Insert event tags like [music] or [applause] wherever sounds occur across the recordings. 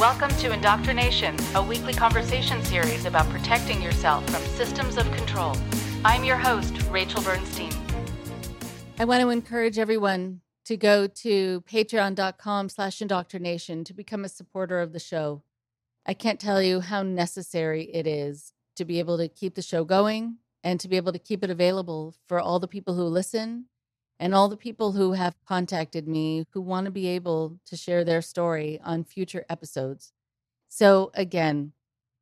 Welcome to Indoctrination, a weekly conversation series about protecting yourself from systems of control. I'm your host, Rachel Bernstein. I want to encourage everyone to go to patreon.com slash indoctrination to become a supporter of the show. I can't tell you how necessary it is to be able to keep the show going and to be able to keep it available for all the people who listen and all the people who have contacted me who want to be able to share their story on future episodes. So again,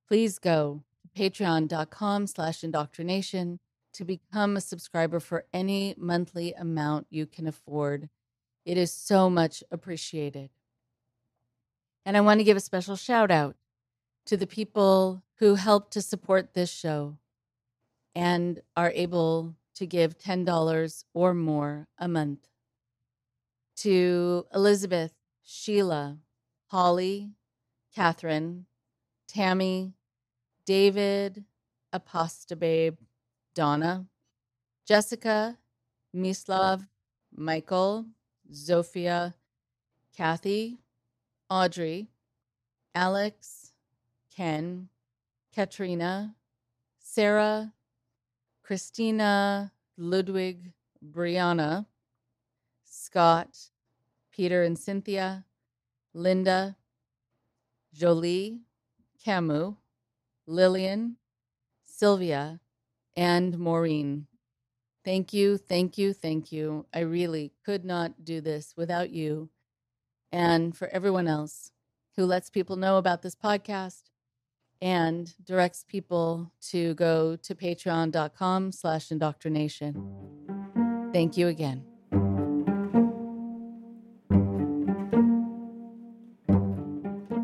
please go to patreon.com slash indoctrination to become a subscriber for any monthly amount you can afford. It is so much appreciated. And I want to give a special shout out to the people who help to support this show and are able to give $10 or more a month. To Elizabeth, Sheila, Holly, Catherine, Tammy, David, Apostababe, Donna, Jessica, Mislav, Michael, Zofia, Kathy, Audrey, Alex, Ken, Katrina, Sarah, Christina, Ludwig, Brianna, Scott, Peter and Cynthia, Linda, Jolie, Camus, Lillian, Sylvia, and Maureen. Thank you, thank you, thank you. I really could not do this without you. And for everyone else who lets people know about this podcast and directs people to go to patreon.com slash indoctrination. Thank you again.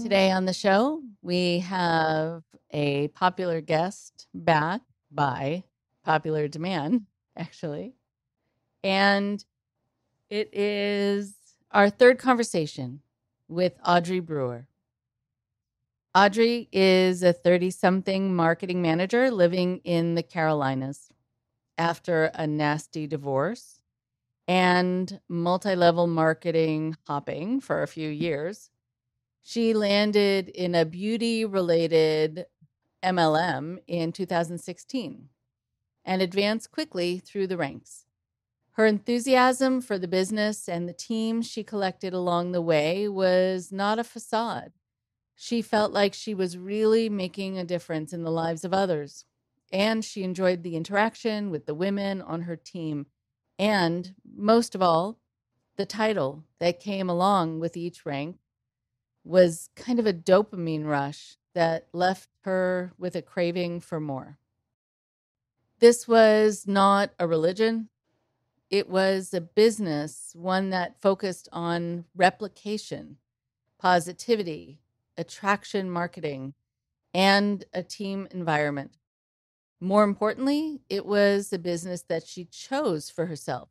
Today on the show, we have a popular guest back by popular demand, actually. And it is our third conversation with Audrey Brewer. Audrey is a 30 something marketing manager living in the Carolinas after a nasty divorce and multi level marketing hopping for a few years. She landed in a beauty related MLM in 2016 and advanced quickly through the ranks. Her enthusiasm for the business and the team she collected along the way was not a facade she felt like she was really making a difference in the lives of others. And she enjoyed the interaction with the women on her team. And most of all, the title that came along with each rank was kind of a dopamine rush that left her with a craving for more. This was not a religion, it was a business, one that focused on replication, positivity, attraction marketing, and a team environment. More importantly, it was a business that she chose for herself.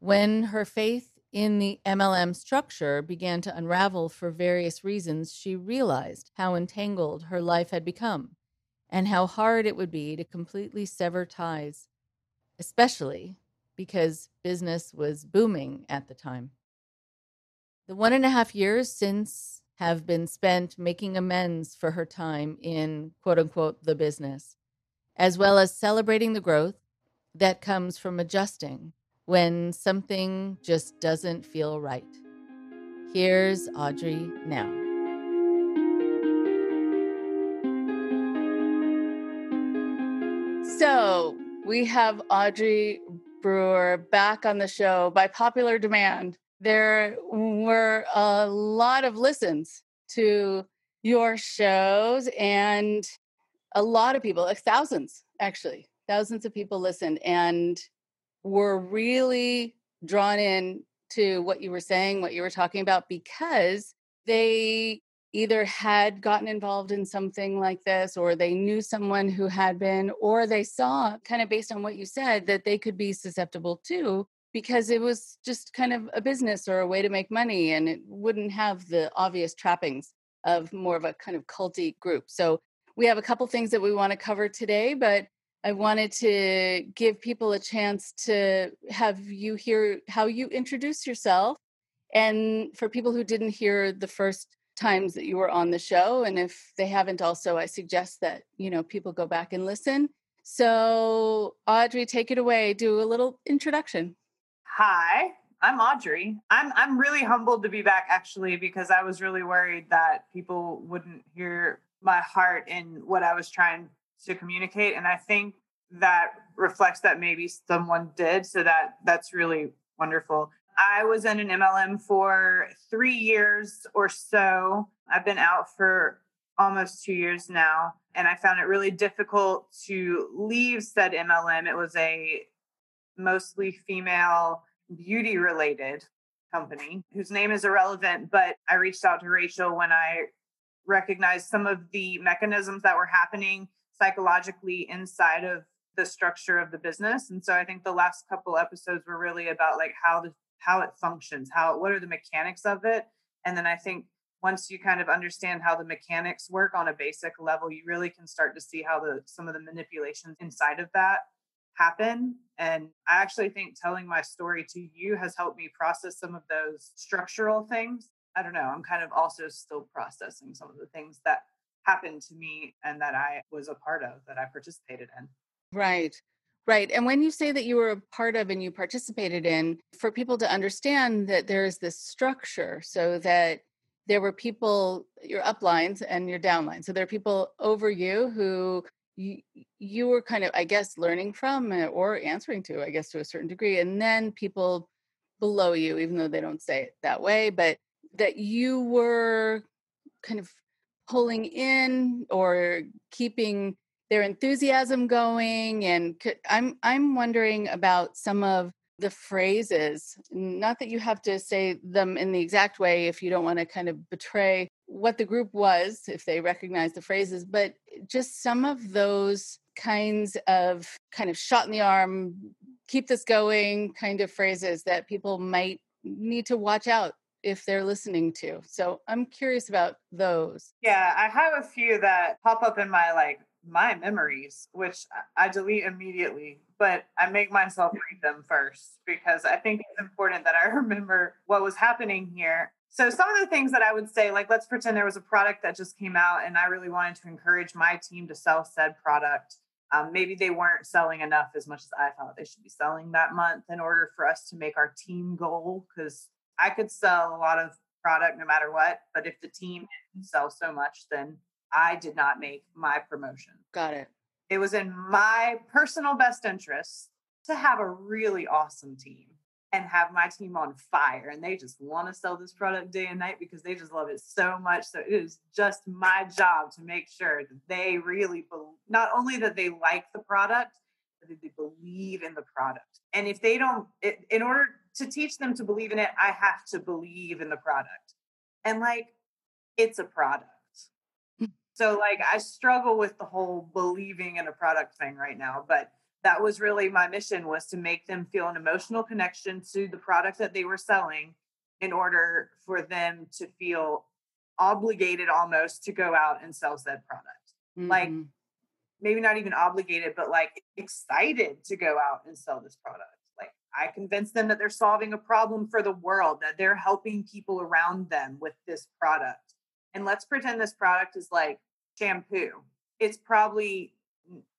When her faith in the MLM structure began to unravel for various reasons, she realized how entangled her life had become and how hard it would be to completely sever ties, especially because business was booming at the time. The one and a half years since have been spent making amends for her time in quote unquote the business, as well as celebrating the growth that comes from adjusting when something just doesn't feel right. Here's Audrey now. So we have Audrey Brewer back on the show by popular demand there were a lot of listens to your shows and a lot of people like thousands actually thousands of people listened and were really drawn in to what you were saying what you were talking about because they either had gotten involved in something like this or they knew someone who had been or they saw kind of based on what you said that they could be susceptible to because it was just kind of a business or a way to make money and it wouldn't have the obvious trappings of more of a kind of culty group. So we have a couple things that we want to cover today, but I wanted to give people a chance to have you hear how you introduce yourself. And for people who didn't hear the first times that you were on the show. And if they haven't, also, I suggest that, you know, people go back and listen. So, Audrey, take it away. Do a little introduction. Hi, I'm Audrey. I'm I'm really humbled to be back actually because I was really worried that people wouldn't hear my heart in what I was trying to communicate and I think that reflects that maybe someone did so that that's really wonderful. I was in an MLM for 3 years or so. I've been out for almost 2 years now and I found it really difficult to leave said MLM. It was a mostly female beauty related company whose name is irrelevant, but I reached out to Rachel when I recognized some of the mechanisms that were happening psychologically inside of the structure of the business. And so I think the last couple episodes were really about like how the how it functions, how what are the mechanics of it. And then I think once you kind of understand how the mechanics work on a basic level, you really can start to see how the some of the manipulations inside of that happen. And I actually think telling my story to you has helped me process some of those structural things. I don't know. I'm kind of also still processing some of the things that happened to me and that I was a part of, that I participated in. Right. Right. And when you say that you were a part of and you participated in, for people to understand that there is this structure so that there were people, your uplines and your downlines. So there are people over you who you, you were kind of i guess learning from uh, or answering to i guess to a certain degree and then people below you even though they don't say it that way but that you were kind of pulling in or keeping their enthusiasm going and i'm i'm wondering about some of the phrases not that you have to say them in the exact way if you don't want to kind of betray what the group was if they recognize the phrases but just some of those kinds of kind of shot in the arm keep this going kind of phrases that people might need to watch out if they're listening to. So i'm curious about those. Yeah i have a few that pop up in my like my memories which i delete immediately but i make myself read them first because i think it's important that i [laughs] remember what was happening here so some of the things that I would say, like let's pretend there was a product that just came out and I really wanted to encourage my team to sell said product. Um, maybe they weren't selling enough as much as I thought they should be selling that month in order for us to make our team goal. Because I could sell a lot of product no matter what, but if the team didn't sell so much, then I did not make my promotion. Got it. It was in my personal best interest to have a really awesome team and have my team on fire and they just want to sell this product day and night because they just love it so much so it is just my job to make sure that they really be- not only that they like the product but that they believe in the product and if they don't it, in order to teach them to believe in it i have to believe in the product and like it's a product. So like i struggle with the whole believing in a product thing right now but that was really my mission was to make them feel an emotional connection to the product that they were selling in order for them to feel obligated almost to go out and sell said product. Mm-hmm. like maybe not even obligated but like excited to go out and sell this product. Like i convinced them that they're solving a problem for the world that they're helping people around them with this product and let's pretend this product is like shampoo it's probably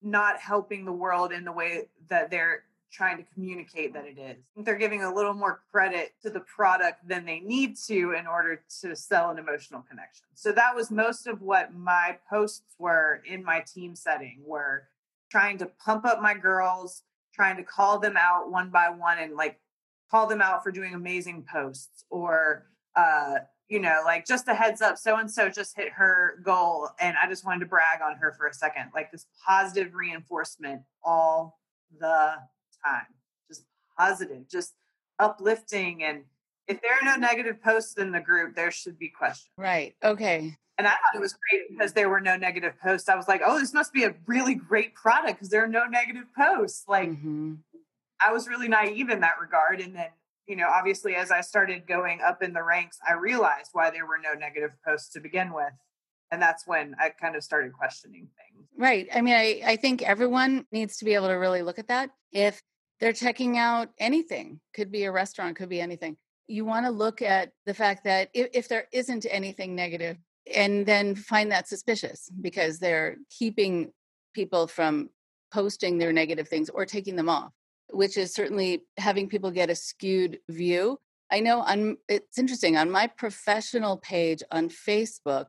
not helping the world in the way that they're trying to communicate that it is. They're giving a little more credit to the product than they need to in order to sell an emotional connection. So that was most of what my posts were in my team setting were trying to pump up my girls, trying to call them out one by one and like call them out for doing amazing posts or uh you know, like just a heads up, so and so just hit her goal. And I just wanted to brag on her for a second, like this positive reinforcement all the time, just positive, just uplifting. And if there are no negative posts in the group, there should be questions. Right. Okay. And I thought it was great because there were no negative posts. I was like, oh, this must be a really great product because there are no negative posts. Like, mm-hmm. I was really naive in that regard. And then you know, obviously, as I started going up in the ranks, I realized why there were no negative posts to begin with. And that's when I kind of started questioning things. Right. I mean, I, I think everyone needs to be able to really look at that. If they're checking out anything, could be a restaurant, could be anything, you want to look at the fact that if, if there isn't anything negative, and then find that suspicious because they're keeping people from posting their negative things or taking them off, which is certainly having people get a skewed view. I know on it's interesting on my professional page on Facebook,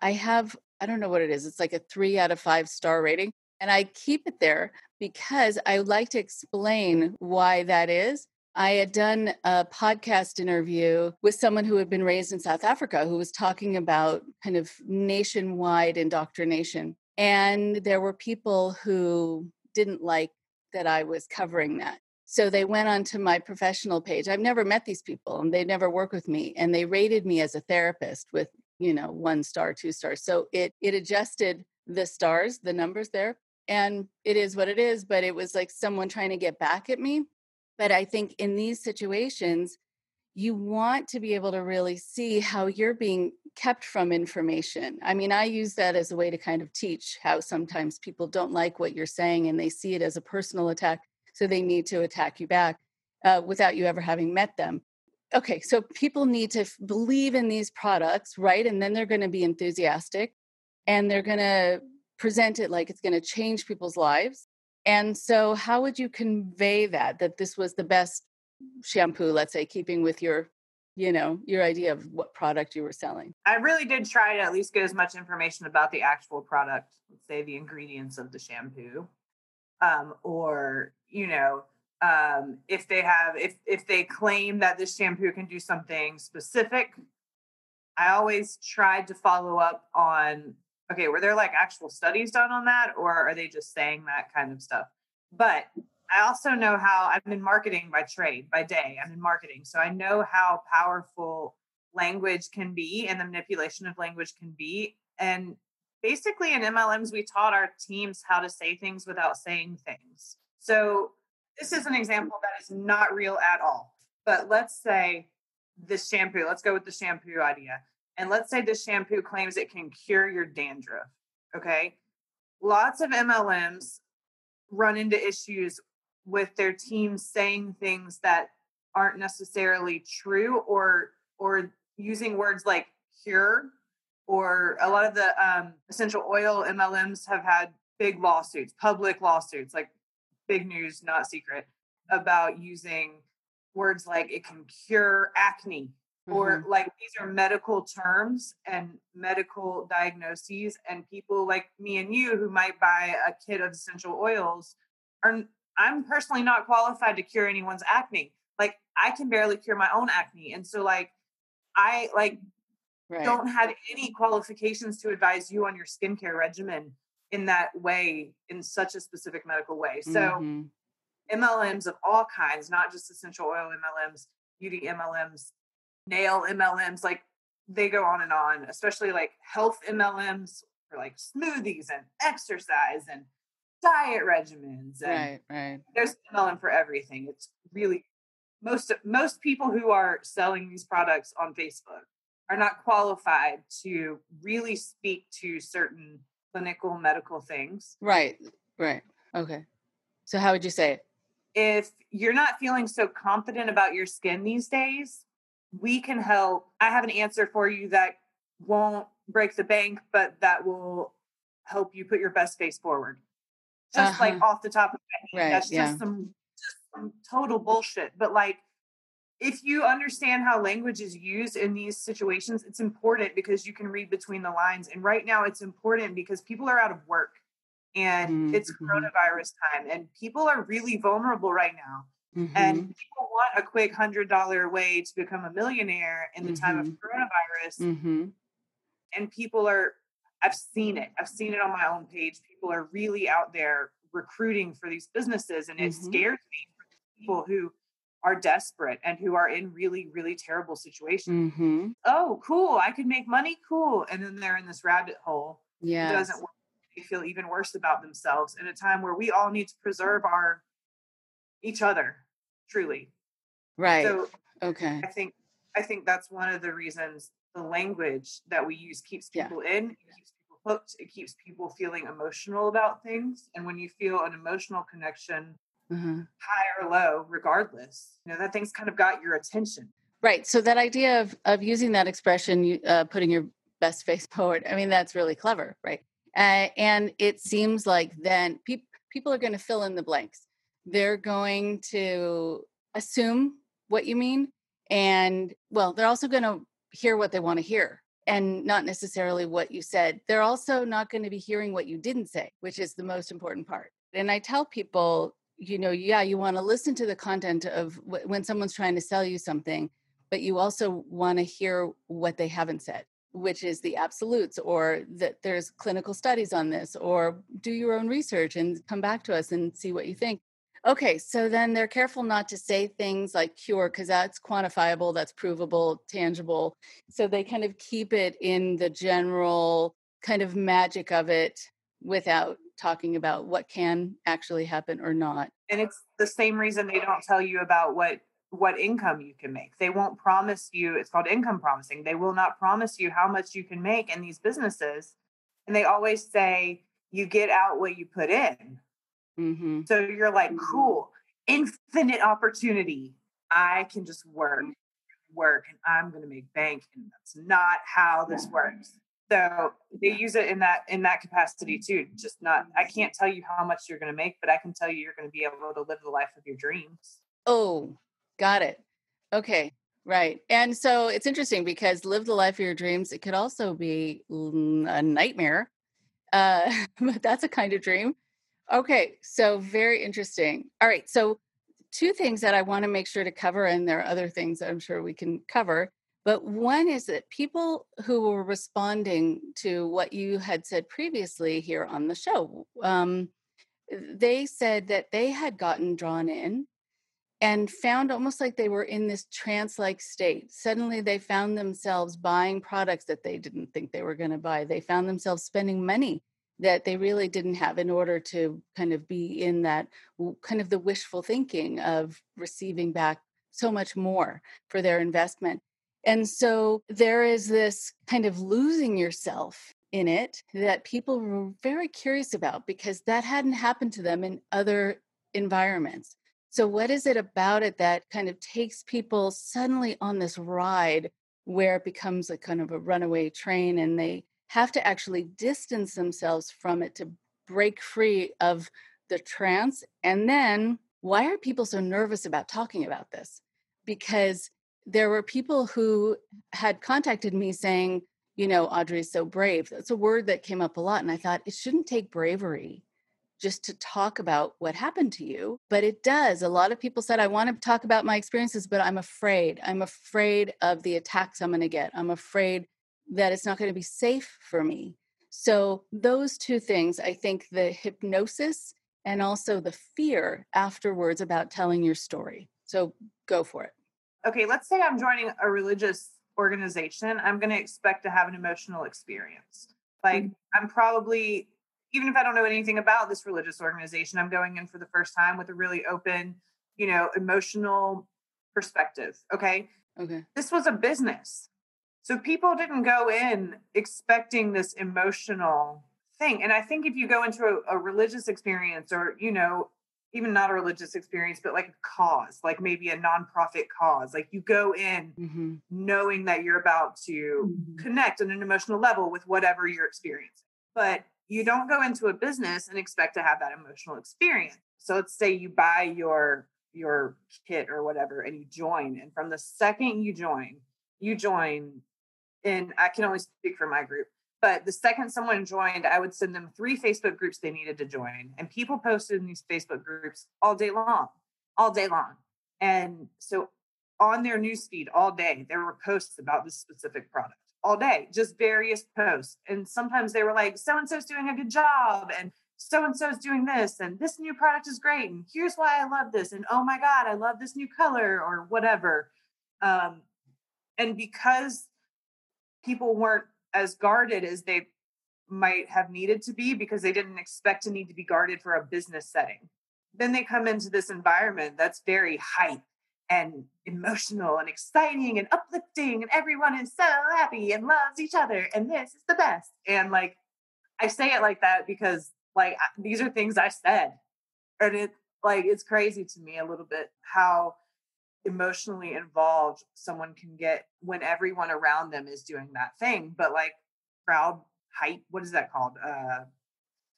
I have I don't know what it is. It's like a 3 out of 5 star rating and I keep it there because I like to explain why that is I had done a podcast interview with someone who had been raised in South Africa who was talking about kind of nationwide indoctrination. And there were people who didn't like that I was covering that. So they went onto my professional page. I've never met these people and they never work with me. And they rated me as a therapist with, you know, one star, two stars. So it it adjusted the stars, the numbers there. And it is what it is, but it was like someone trying to get back at me but I think in these situations, you want to be able to really see how you're being kept from information. I mean, I use that as a way to kind of teach how sometimes people don't like what you're saying and they see it as a personal attack. So they need to attack you back uh, without you ever having met them. Okay, so people need to f- believe in these products, right? And then they're going to be enthusiastic and they're going to present it like it's going to change people's lives. And so, how would you convey that, that this was the best shampoo, let's say, keeping with your you know your idea of what product you were selling i really did try to at least get as much information about the actual product let's say the ingredients of the shampoo um, or you know um, if they have if if they claim that this shampoo can do something specific i always tried to follow up on okay, were there like actual studies done on that or are they just saying that kind of stuff? But I also know how I'm in marketing by trade, by day. I'm in marketing. So I know how powerful language can be and the manipulation of language can be. And basically, in MLMs, we taught our teams how to say things without saying things. So this is an example that is not real at all. But let's say this shampoo, let's go with the shampoo idea. And let's say this shampoo claims it can cure your dandruff. Okay. Lots of MLMs run into issues with their teams saying things that aren't necessarily true or or using words like cure or a lot of the um, essential oil MLMs have had big lawsuits, public lawsuits, like big news, not secret, about using words like it can cure acne mm-hmm. or like these are medical terms and medical diagnoses and people like me and you who might buy a kit of essential oils are i'm personally not qualified to cure anyone's acne like i can barely cure my own acne and so like i like right. don't have any qualifications to advise you on your skincare regimen in that way in such a specific medical way so mm-hmm. mlms of all kinds not just essential oil mlms beauty mlms nail MLMs, like they go on and on, especially like health MLMs for like smoothies and exercise and diet regimens. And right, right. There's MLM for everything. It's really most most people who are selling these products on Facebook are not qualified to really speak to certain clinical medical things. Right, right. Okay. So how would you say it? If you're not feeling so confident about your skin these days, we can help. I have an answer for you that won't break the bank, but that will help you put your best face forward. Just uh-huh. like off the top of my head. Right, that's yeah. just some just some total bullshit. But like if you understand how language is used in these situations, it's important because you can read between the lines. And right now it's important because people are out of work and mm-hmm. it's coronavirus time and people are really vulnerable right now. Mm-hmm. And people want a quick hundred dollar way to become a millionaire in the mm-hmm. time of mm-hmm. coronavirus. Mm-hmm. And people are, I've seen it. I've seen it on my own page. People are really out there recruiting for these businesses. And it mm-hmm. scares me for people who are desperate and who are in really, really terrible situations. Mm-hmm. Oh, cool. I could make money. Cool. And then they're in this rabbit hole. Yeah. Doesn't work. They feel even worse about themselves in a time where we all need to preserve our each other truly. Right. So okay. I think I think that's one of the reasons the language that we use keeps people yeah. in, keeps hooked, it keeps people feeling emotional about things. And when you feel an emotional connection, mm-hmm. high or low, regardless, you know, that thing's kind of got your attention. Right. So that idea of of using that expression, uh, putting your best face [laughs] forward. I mean, that's really clever, right? Uh, and it seems like then pe- people are going to fill in the blanks. They're going to assume what you mean, and well, they're also going to hear what they want to hear and not necessarily what you said. They're also not going to be hearing what you didn't say, which is the most important part. And I tell people, you know, yeah, you want to listen to the content of w- when someone's trying to sell you something, but you also want to hear what they haven't said, which is the absolutes or that there's clinical studies on this, or do your own research and come back to us and see what you think. Okay, so then they're careful not to say things like cure because that's quantifiable, that's provable, tangible. So they kind of keep it in the general kind of magic of it without talking about what can actually happen or not. And it's the same reason they don't tell you about what what income you can make. They won't promise you, it's called income promising. They will not promise you how much you can make in these businesses. And they always say you get out what you put in. Mm-hmm. So you're like, Mm-hmm. cool, infinite opportunity. I can just work, work, and I'm going to make bank. And that's not how this works. So they use it in that in that capacity too. Just not. I can't tell you how much you're going to make, but I can tell you you're going to be able to live the life of your dreams. Oh, got it. Okay, right. And so it's interesting because live the life of your dreams. It could also be mm, a nightmare, uh, [laughs] but that's a kind of dream. Okay, so very interesting. All right, so two things that I want to make sure to cover, and there are other things I'm sure we can cover. But one is that people who were responding to what you had said previously here on the show, um, they said that they had gotten drawn in and found almost like they were in this trance like state. Suddenly they found themselves buying products that they didn't think they were going to buy. They found themselves spending money that they really didn't have in order to kind of be in that kind of the wishful thinking of receiving back so much more for their investment. And so there is this kind of losing yourself in it that people were very curious about because that hadn't happened to them in other environments. So, what is it about it that kind of takes people suddenly on this ride where it becomes a kind of a runaway train and they have to actually distance themselves from it to break free of the trance? And then, why are people so nervous about talking about this? Because there were people who had contacted me saying, you know, Audrey's so brave. That's a word that came up a lot. And I thought it shouldn't take bravery just to talk about what happened to you, but it does. A lot of people said, I want to talk about my experiences, but I'm afraid. I'm afraid of the attacks I'm going to get. I'm afraid that it's not going to be safe for me. So, those two things, I think the hypnosis and also the fear afterwards about telling your story. So, go for it. Okay, let's say I'm joining a religious organization. I'm going to expect to have an emotional experience. Like, mm. I'm probably even if I don't know anything about this religious organization, I'm going in for the first time with a really open, you know, emotional perspective. Okay. Okay. This was a business. So people didn't go in expecting this emotional thing. And I think if you go into a, a religious experience or, you know, even not a religious experience, but like a cause, like maybe a nonprofit cause, like you go in Mm-hmm. knowing that you're about to connect on an emotional level with whatever you're experiencing. But you don't go into a business and expect to have that emotional experience. So let's say you buy your your kit or whatever and you join and from the second you join, you join and I can only speak for my group, but the second someone joined, I would send them three Facebook groups they needed to join and people posted in these Facebook groups all day long, all day long. And so on their newsfeed all day, there were posts about this specific product all day, just various posts. And sometimes they were like, so and so's doing a good job, and so and so's doing this, and this new product is great, and here's why I love this, and oh my God, I love this new color, or whatever. Um, and because people weren't as guarded as they might have needed to be because they didn't expect to need to be guarded for a business setting, then they come into this environment that's very hype and emotional and exciting and uplifting and everyone is so happy and loves each other and this is the best. And like i say it like that because like these are things i said. And it like it's crazy to me a little bit how emotionally involved someone can get when everyone around them is doing that thing. But like crowd hype, what is that called? Uh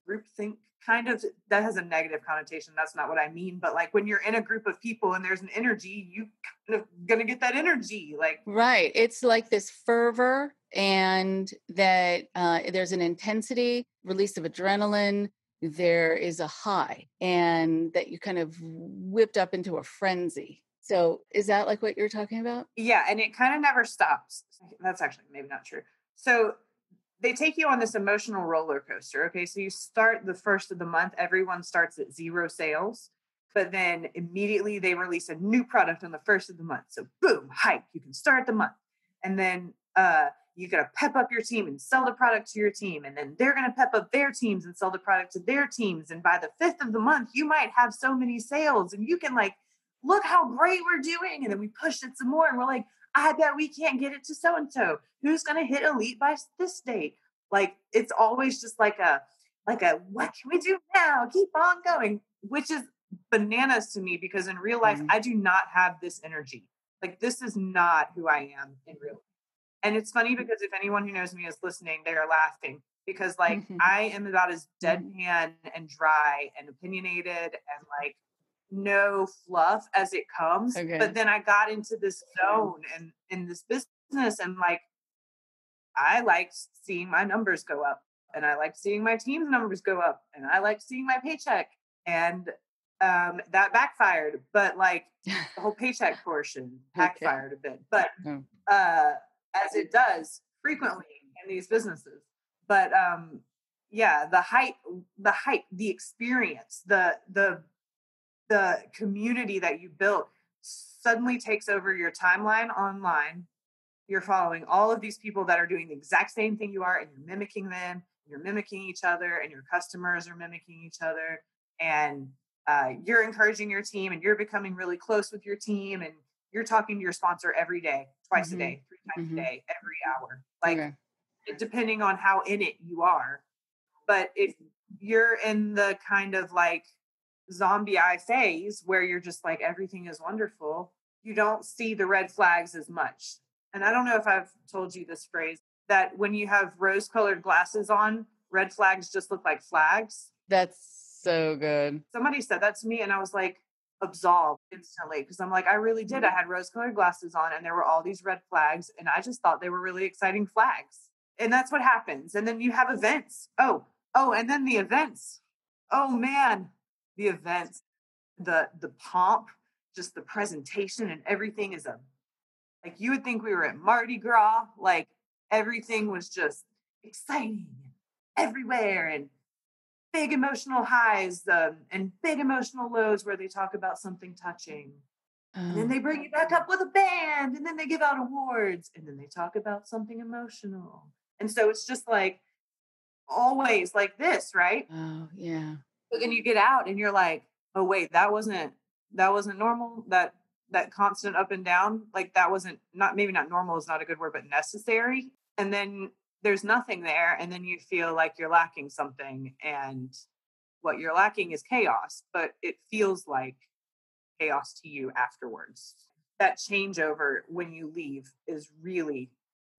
group think kind of that has a negative connotation. That's not what I mean. But like when you're in a group of people and there's an energy, you kind of gonna get that energy. Like right. It's like this fervor and that uh, there's an intensity, release of adrenaline, there is a high, and that you kind of whipped up into a frenzy. So is that like what you're talking about? Yeah, and it kind of never stops. That's actually maybe not true. So they take you on this emotional roller coaster. Okay, so you start the first of the month, everyone starts at zero sales, but then immediately they release a new product on the first of the month. So boom, hype, you can start the month. And then uh you got to pep up your team and sell the product to your team and then they're going to pep up their teams and sell the product to their teams and by the 5th of the month you might have so many sales and you can like look how great we're doing and then we push it some more and we're like i bet we can't get it to so and so who's going to hit elite by this date like it's always just like a like a what can we do now keep on going which is bananas to me because in real life mm-hmm. i do not have this energy like this is not who i am in real life and it's funny because if anyone who knows me is listening, they are laughing because like mm-hmm. I am about as mm-hmm. deadpan and dry and opinionated and like no fluff as it comes. Okay. But then I got into this zone and in this business and like I like seeing my numbers go up and I like seeing my team's numbers go up and I like seeing my paycheck and um that backfired but like [laughs] the whole paycheck portion backfired okay. a bit but oh. uh as it does frequently in these businesses. But um, yeah, the hype, the hype, the experience, the the the community that you built suddenly takes over your timeline online. You're following all of these people that are doing the exact same thing you are, and you're mimicking them. You're mimicking each other, and your customers are mimicking each other, and uh, you're encouraging your team, and you're becoming really close with your team, and you're talking to your sponsor every day, twice mm-hmm. a day, three times mm-hmm. a day, every hour. Like okay. depending on how in it you are. But if you're in the kind of like zombie eye phase where you're just like everything is wonderful, you don't see the red flags as much. And I don't know if I've told you this phrase that when you have rose colored glasses on, red flags just look like flags. That's so good. Somebody said that to me, and I was like, absolved instantly because I'm like, I really did. I mm-hmm. had rose colored glasses on and there were all these red flags, and I just thought they were really exciting flags. And that's what happens. And then you have events. Oh, oh, and then the events. Oh man, the events, the the pomp, just the presentation and everything is a like you would think we were at Mardi Gras, like everything was just exciting everywhere and big emotional highs um, and big emotional lows where they talk about something touching. And then they bring you back up with a band and then they give out awards and then they talk about something emotional. And so it's just like always like this, right? Oh, yeah. But then you get out and you're like, oh wait, that wasn't that wasn't normal. That that constant up and down, like that wasn't not maybe not normal is not a good word, but necessary. And then there's nothing there and then you feel like you're lacking something and what you're lacking is chaos but it feels like chaos to you afterwards that changeover when you leave is really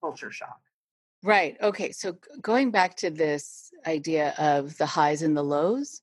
culture shock right okay so going back to this idea of the highs and the lows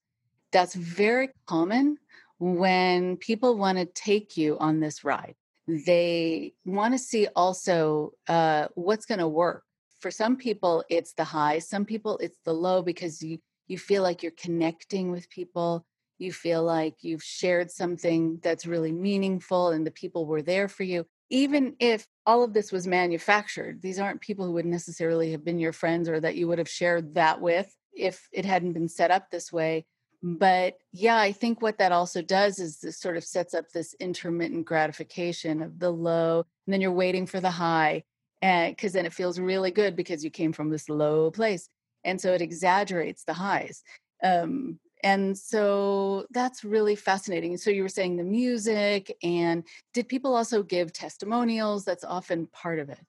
that's very common when people want to take you on this ride. They want to see also uh, what's going to work. For some people it's the high some people it's the low because you you feel like you're connecting with people. You feel like you've shared something that's really meaningful and the people were there for you. Even if all of this was manufactured these aren't people who would necessarily have been your friends or that you would have shared that with if it hadn't been set up this way but yeah i think what that also does is this sort of sets up this intermittent gratification of the low and then you're waiting for the high and because then it feels really good because you came from this low place and so it exaggerates the highs. Um, and so that's really fascinating. So you were saying the music and did people also give testimonials? That's often part of it.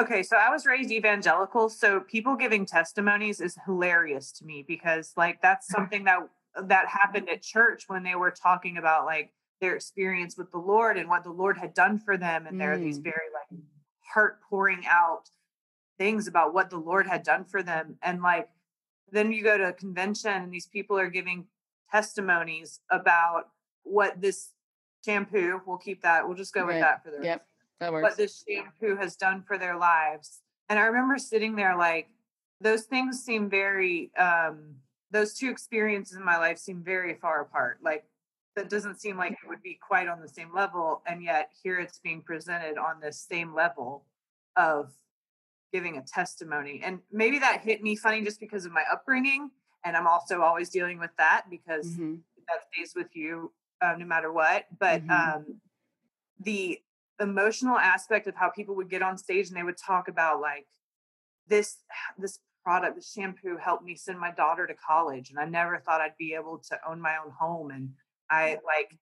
Okay so i was raised evangelical so people giving testimonies is hilarious to me because like that's [laughs] something that that happened at church when they were talking about like their experience with the Lord and what the Lord had done for them. And there are these Mm. very like heart pouring out things about what the Lord had done for them. And like then you go to a convention and these people are giving testimonies about what this shampoo, we'll keep that, we'll just go with that for the Yep. That works. what this shampoo has done for their lives. And I remember sitting there like those things seem very um those two experiences in my life seem very far apart. Like that doesn't seem like it would be quite on the same level and yet here it's being presented on this same level of giving a testimony. And maybe that hit me funny just because of my upbringing and I'm also always dealing with that because Mhm. that stays with you uh, no matter what. But Mhm. um, the emotional aspect of how people would get on stage and they would talk about like this this product, this shampoo helped me send my daughter to college, and I never thought I'd be able to own my own home. And I like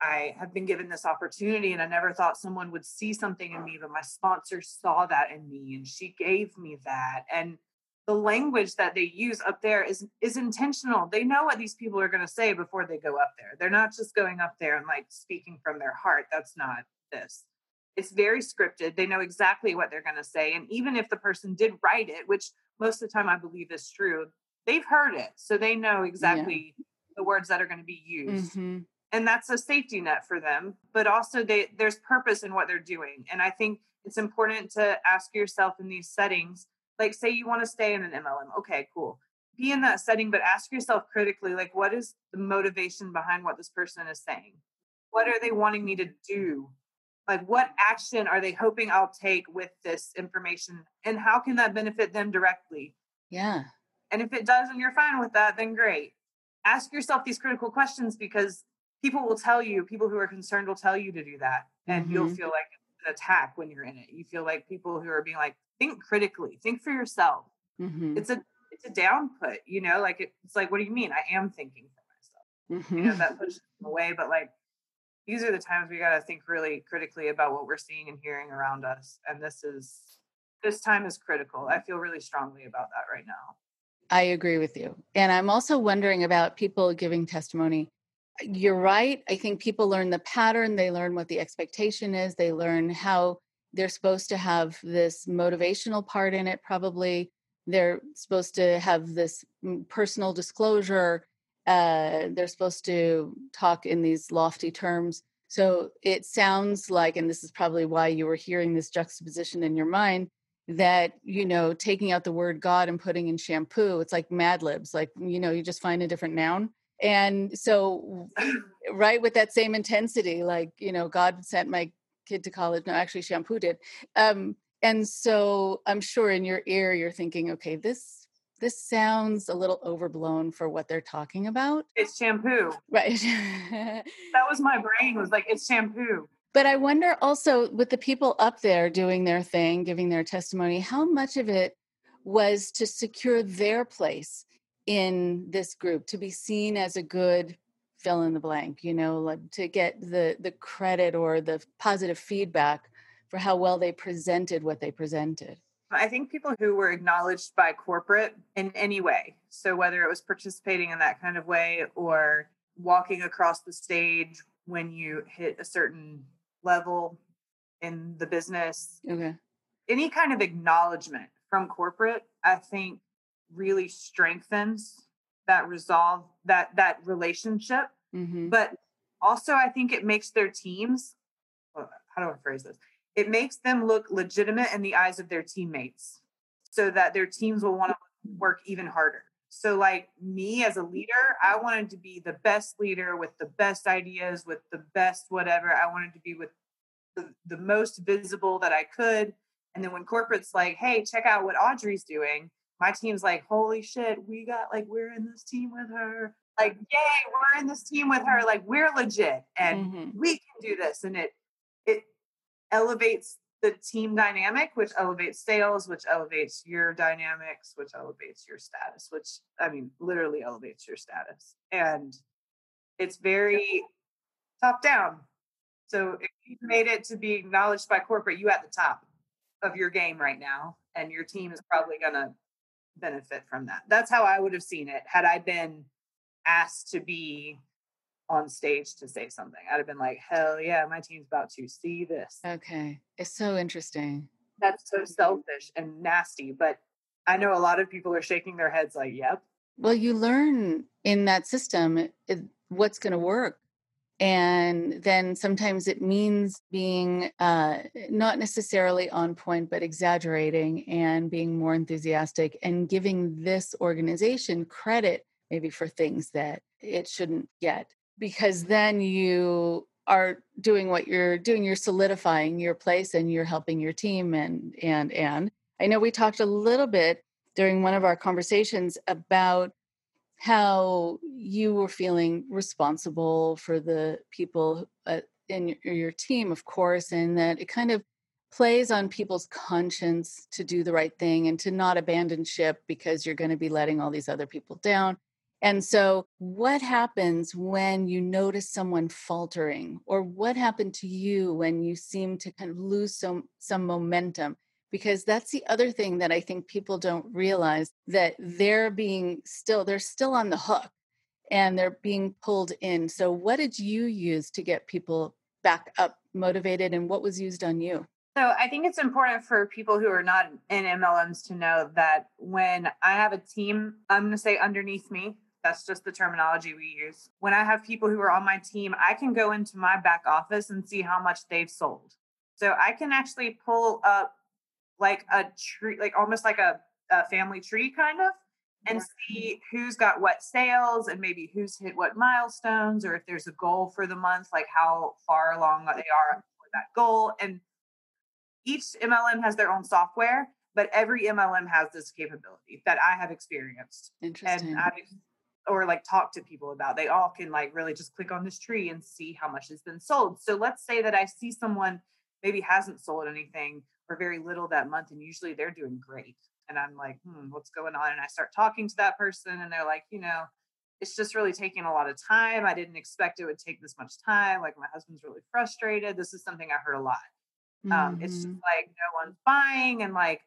I have been given this opportunity, and I never thought someone would see something in me, but my sponsor saw that in me, and she gave me that. And the language that they use up there is is intentional. They know what these people are going to say before they go up there. They're not just going up there and like speaking from their heart. That's not this. It's very scripted. They know exactly what they're going to say, and even if the person did write it, which most of the time I believe is true, they've heard it, so they know exactly the words that are going to be used Mhm. and that's a safety net for them but also they there's purpose in what they're doing and i think it's important to ask yourself in these settings like say you want to stay in an mlm okay cool be in that setting but ask yourself critically like what is the motivation behind what this person is saying what are they wanting me to do like what action are they hoping i'll take with this information and how can that benefit them directly Yeah. and if it does and you're fine with that, then great. Ask yourself these critical questions because people will tell you, people who are concerned will tell you to do that. And you'll Mhm. feel like an attack when you're in it. You feel like people who are being like, think critically, think for yourself. Mhm. It's a it's a down put, you know, like it, it's like, what do you mean? I am thinking for myself. You know, Mhm. that pushes them away. But like these are the times we gotta think really critically about what we're seeing and hearing around us. And this is this time is critical. I feel really strongly about that right now. I agree with you. And I'm also wondering about people giving testimony. You're right. I think people learn the pattern, they learn what the expectation is, they learn how they're supposed to have this motivational part in it, probably. They're supposed to have this mm, personal disclosure. Uh, they're supposed to talk in these lofty terms. So it sounds like, and this is probably why you were hearing this juxtaposition in your mind, that you know taking out the word god and putting in shampoo it's like mad libs like you know you just find a different noun and so [clears throat] right with that same intensity like you know god sent my kid to college no actually shampoo did um and so i'm sure in your ear you're thinking okay this this sounds a little overblown for what they're talking about It's shampoo. right [laughs] That was my brain was like, it's shampoo. But I wonder also with the people up there doing their thing, giving their testimony, how much of it was to secure their place in this group, to be seen as a good fill in the blank, you know, like to get the the credit or the positive feedback for how well they presented what they presented. I think people who were acknowledged by corporate in any way. So whether it was participating in that kind of way or walking across the stage when you hit a certain level in the business, Okay. any kind of acknowledgement from corporate, I think really strengthens that resolve that that relationship Mm-hmm. but also i think it makes their teams how do i phrase this it makes them look legitimate in the eyes of their teammates so that their teams will want to work even harder. So like me as a leader i wanted to be the best leader with the best ideas with the best whatever. I wanted to be with the, the most visible that i could. And then when corporate's like hey check out what audrey's doing my team's like holy shit we got like we're in this team with her. Like yay we're in this team with her. Like we're legit and Mm-hmm. we can do this. And it it elevates the team dynamic which elevates sales which elevates your dynamics which elevates your status which i mean literally elevates your status. And it's very top down so if you've made it to be acknowledged by corporate you at the top of your game right now and your team is probably going to benefit from that. That's how i would have seen it had i been asked to be on stage to say something. I'd have been like, hell yeah, my team's about to see this. Okay. It's so interesting. That's so selfish and nasty. But I know a lot of people are shaking their heads like, yep. Well, you learn in that system it, what's going to work. And then sometimes it means being uh, not necessarily on point, but exaggerating and being more enthusiastic and giving this organization credit maybe for things that it shouldn't get because then you are doing what you're doing you're solidifying your place and you're helping your team and and and. I know we talked a little bit during one of our conversations about how you were feeling responsible for the people uh, in your, your team of course and that it kind of plays on people's conscience to do the right thing and to not abandon ship because you're going to be letting all these other people down and so, what happens when you notice someone faltering, or what happened to you when you seem to kind of lose some some momentum? Because that's the other thing that I think people don't realize that they're being still they're still on the hook, and they're being pulled in. So, what did you use to get people back up motivated, and what was used on you? So I think it's important for people who are not in MLMs to know that when I have a team, I'm going to say underneath me, that's just the terminology we use. When I have people who are on my team, I can go into my back office and see how much they've sold. So I can actually pull up like a tree, like almost like a, a family tree kind of, and see who's got what sales and maybe who's hit what milestones, or if there's a goal for the month, like how far along they are mm-hmm. for that goal. And each MLM has their own software, but every MLM has this capability that I have experienced. Interesting. And I've or like talk to people about. They all can like really just click on this tree and see how much has been sold. So let's say that I see someone maybe hasn't sold anything or very little that month, and usually they're doing great. And I'm like, hmm, what's going on? And I start talking to that person, and they're like, you know, it's just really taking a lot of time. I didn't expect it would take this much time. Like my husband's really frustrated. This is something I heard a lot. Mm-hmm. Um, it's just mm-hmm. like no one's buying, and like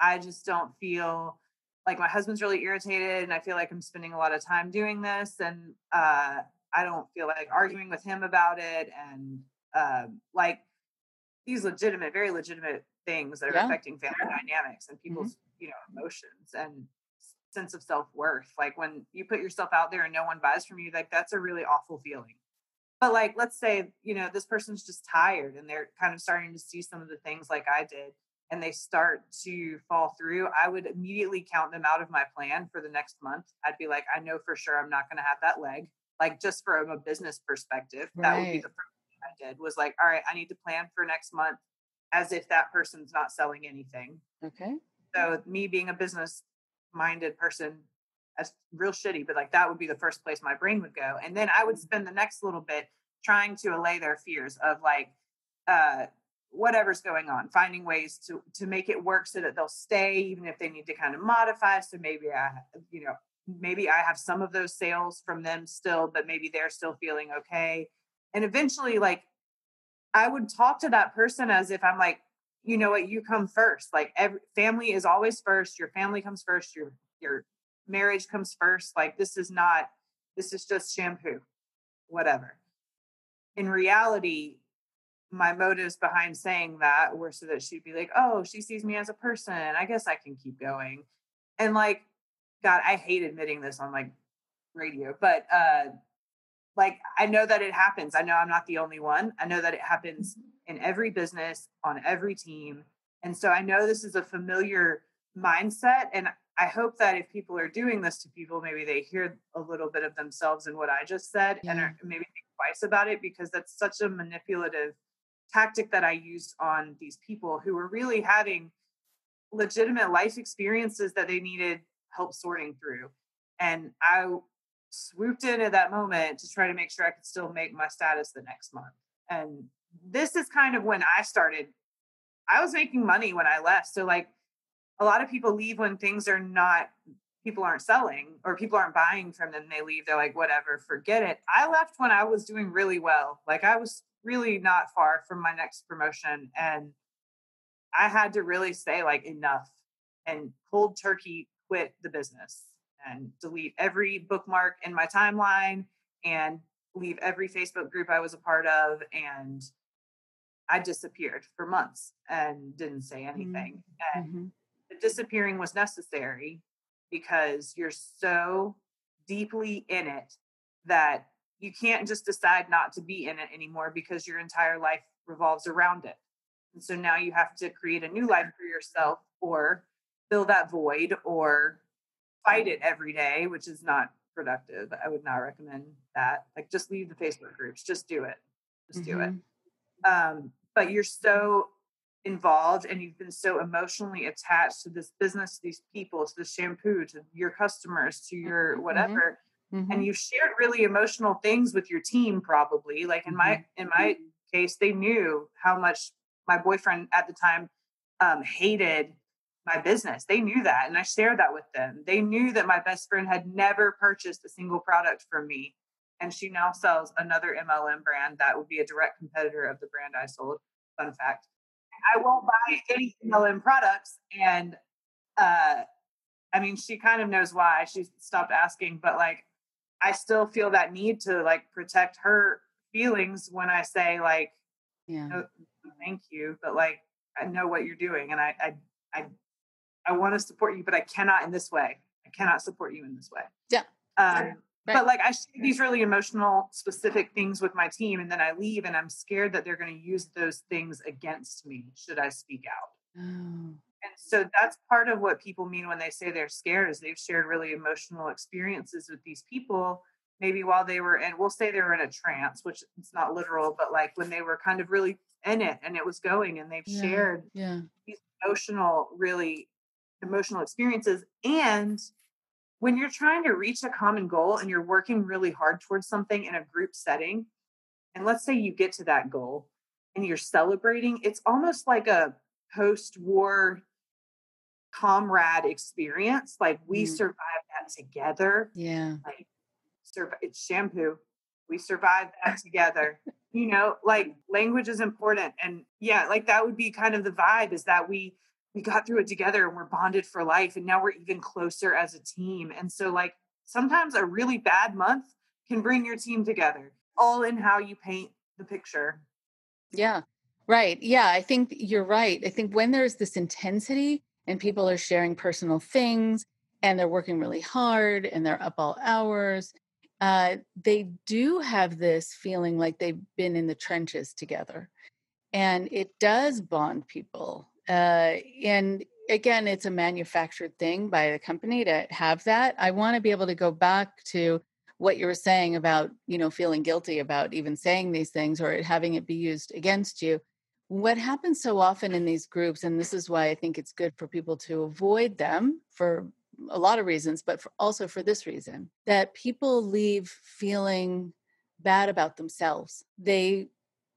I just don't feel like my husband's really irritated and I feel like I'm spending a lot of time doing this and uh, I don't feel like arguing with him about it and uh, like these legitimate, very legitimate things that are yeah. affecting family dynamics and mm-hmm. people's, mm-hmm. you know, emotions and sense of self-worth. Like when you put yourself out there and no one buys from you, like that's a really awful feeling. But like let's say, you know, this person's just tired and they're kind of starting to see some of the things like I did and they start to fall through, I would immediately count them out of my plan for the next month. I'd be like, I know for sure I'm not going to have that leg. Like just from a business perspective, right. that would be the first thing I did was like, all right, I need to plan for next month as if that person's not selling anything. Okay. So me being a business minded person, that's real shitty, but like that would be the first place my brain would go. And then I would mm-hmm. spend the next little bit trying to allay their fears of like, uh, whatever's going on finding ways to to make it work so that they'll stay even if they need to kind of modify. So maybe i you know maybe i have some of those sales from them still but maybe they're still feeling okay. And eventually like i would talk to that person as if i'm like you know what? You come first. Like every family is always first. Your family comes first. Your your marriage comes first. Like this is not this is just shampoo whatever. In reality my motives behind saying that were so that she'd be like, oh, she sees me as a person. I guess I can keep going. And like, God, I hate admitting this on like radio, but uh like I know that it happens. I know I'm not the only one. I know that it happens mm-hmm. in every business, on every team. And so I know this is a familiar mindset. And I hope that if people are doing this to people, maybe they hear a little bit of themselves in what I just said yeah. and are, maybe think twice about it because that's such a manipulative tactic that I used on these people who were really having legitimate life experiences that they needed help sorting through. And I swooped in at that moment to try to make sure I could still make my status the next month. And this is kind of when I started. I was making money when I left. So, like, a lot of people leave when things are not, people aren't selling or people aren't buying from them. They leave, they're like, whatever, forget it. I left when I was doing really well. Like, I was really not far from my next promotion. And I had to really say, like, enough and cold turkey quit the business and delete every bookmark in my timeline and leave every Facebook group I was a part of and I disappeared for months and didn't say Mm-hmm. anything. And Mhm. the disappearing was necessary because you're so deeply in it that you can't just decide not to be in it anymore because your entire life revolves around it. And so now you have to create a new life for yourself or fill that void or fight it every day, which is not productive. I would not recommend that. Like just leave the Facebook groups, just do it. Just do it Mhm. um, but you're so involved and you've been so emotionally attached to this business, to these people, to the shampoo, to your customers, to your Mhm. whatever, Mhm. and you've shared really emotional things with your team. Probably, like in my in my case, they knew how much my boyfriend at the time um, hated my business. They knew that, and I shared that with them. They knew that my best friend had never purchased a single product from me and she now sells another MLM brand that would be a direct competitor of the brand I sold. Fun fact. I won't buy any MLM products. And uh I mean she kind of knows why. She stopped asking, but like I still feel that need to like protect her feelings when I say like yeah. "No, thank you, but like I know what you're doing and I I I I want to support you, but I cannot in this way. I cannot support you in this way. Yeah. Um Right. but like I share these really emotional, specific things with my team, and then I leave, and I'm scared that they're going to use those things against me should I speak out. Oh. And so that's part of what people mean when they say they're scared is they've shared really emotional experiences with these people, maybe while they were in, we'll say they were in a trance, which it's not literal, but like when they were kind of really in it and it was going, and they've Yeah. shared Yeah. these emotional, really emotional experiences. And when you're trying to reach a common goal and you're working really hard towards something in a group setting, and let's say you get to that goal and you're celebrating, it's almost like a post war comrade experience. Like we Mm. survived that together. Yeah. Like, surv- it's shampoo. We survived that together. You know, like [laughs] language is important. And yeah, like that would be kind of the vibe is that we we got through it together and we're bonded for life and now we're even closer as a team. And so like sometimes a really bad month can bring your team together, all in how you paint the picture. Yeah. Right. Yeah. I think you're right. I think when there's this intensity and people are sharing personal things and they're working really hard and they're up all hours, uh, they do have this feeling like they've been in the trenches together. And it does bond people. Uh, and again, it's a manufactured thing by the company to have that. I want to be able to go back to what you were saying about you know feeling guilty about even saying these things or having it be used against you what happens so often in these groups and this is why i think it's good for people to avoid them for a lot of reasons but for, also for this reason that people leave feeling bad about themselves. They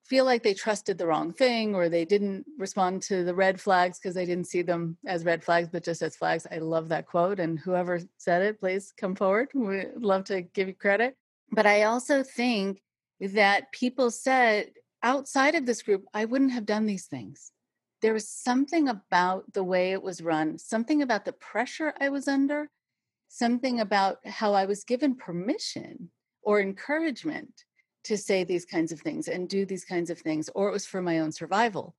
feel like they trusted the wrong thing or they didn't respond to the red flags because they didn't see them as red flags but just as flags. I love that quote and whoever said it please come forward. We'd love to give you credit. But i also think that people said outside of this group i wouldn't have done these things. There was something about the way it was run something about the pressure i was under something about how i was given permission or encouragement to say these kinds of things and do these kinds of things or it was for my own survival.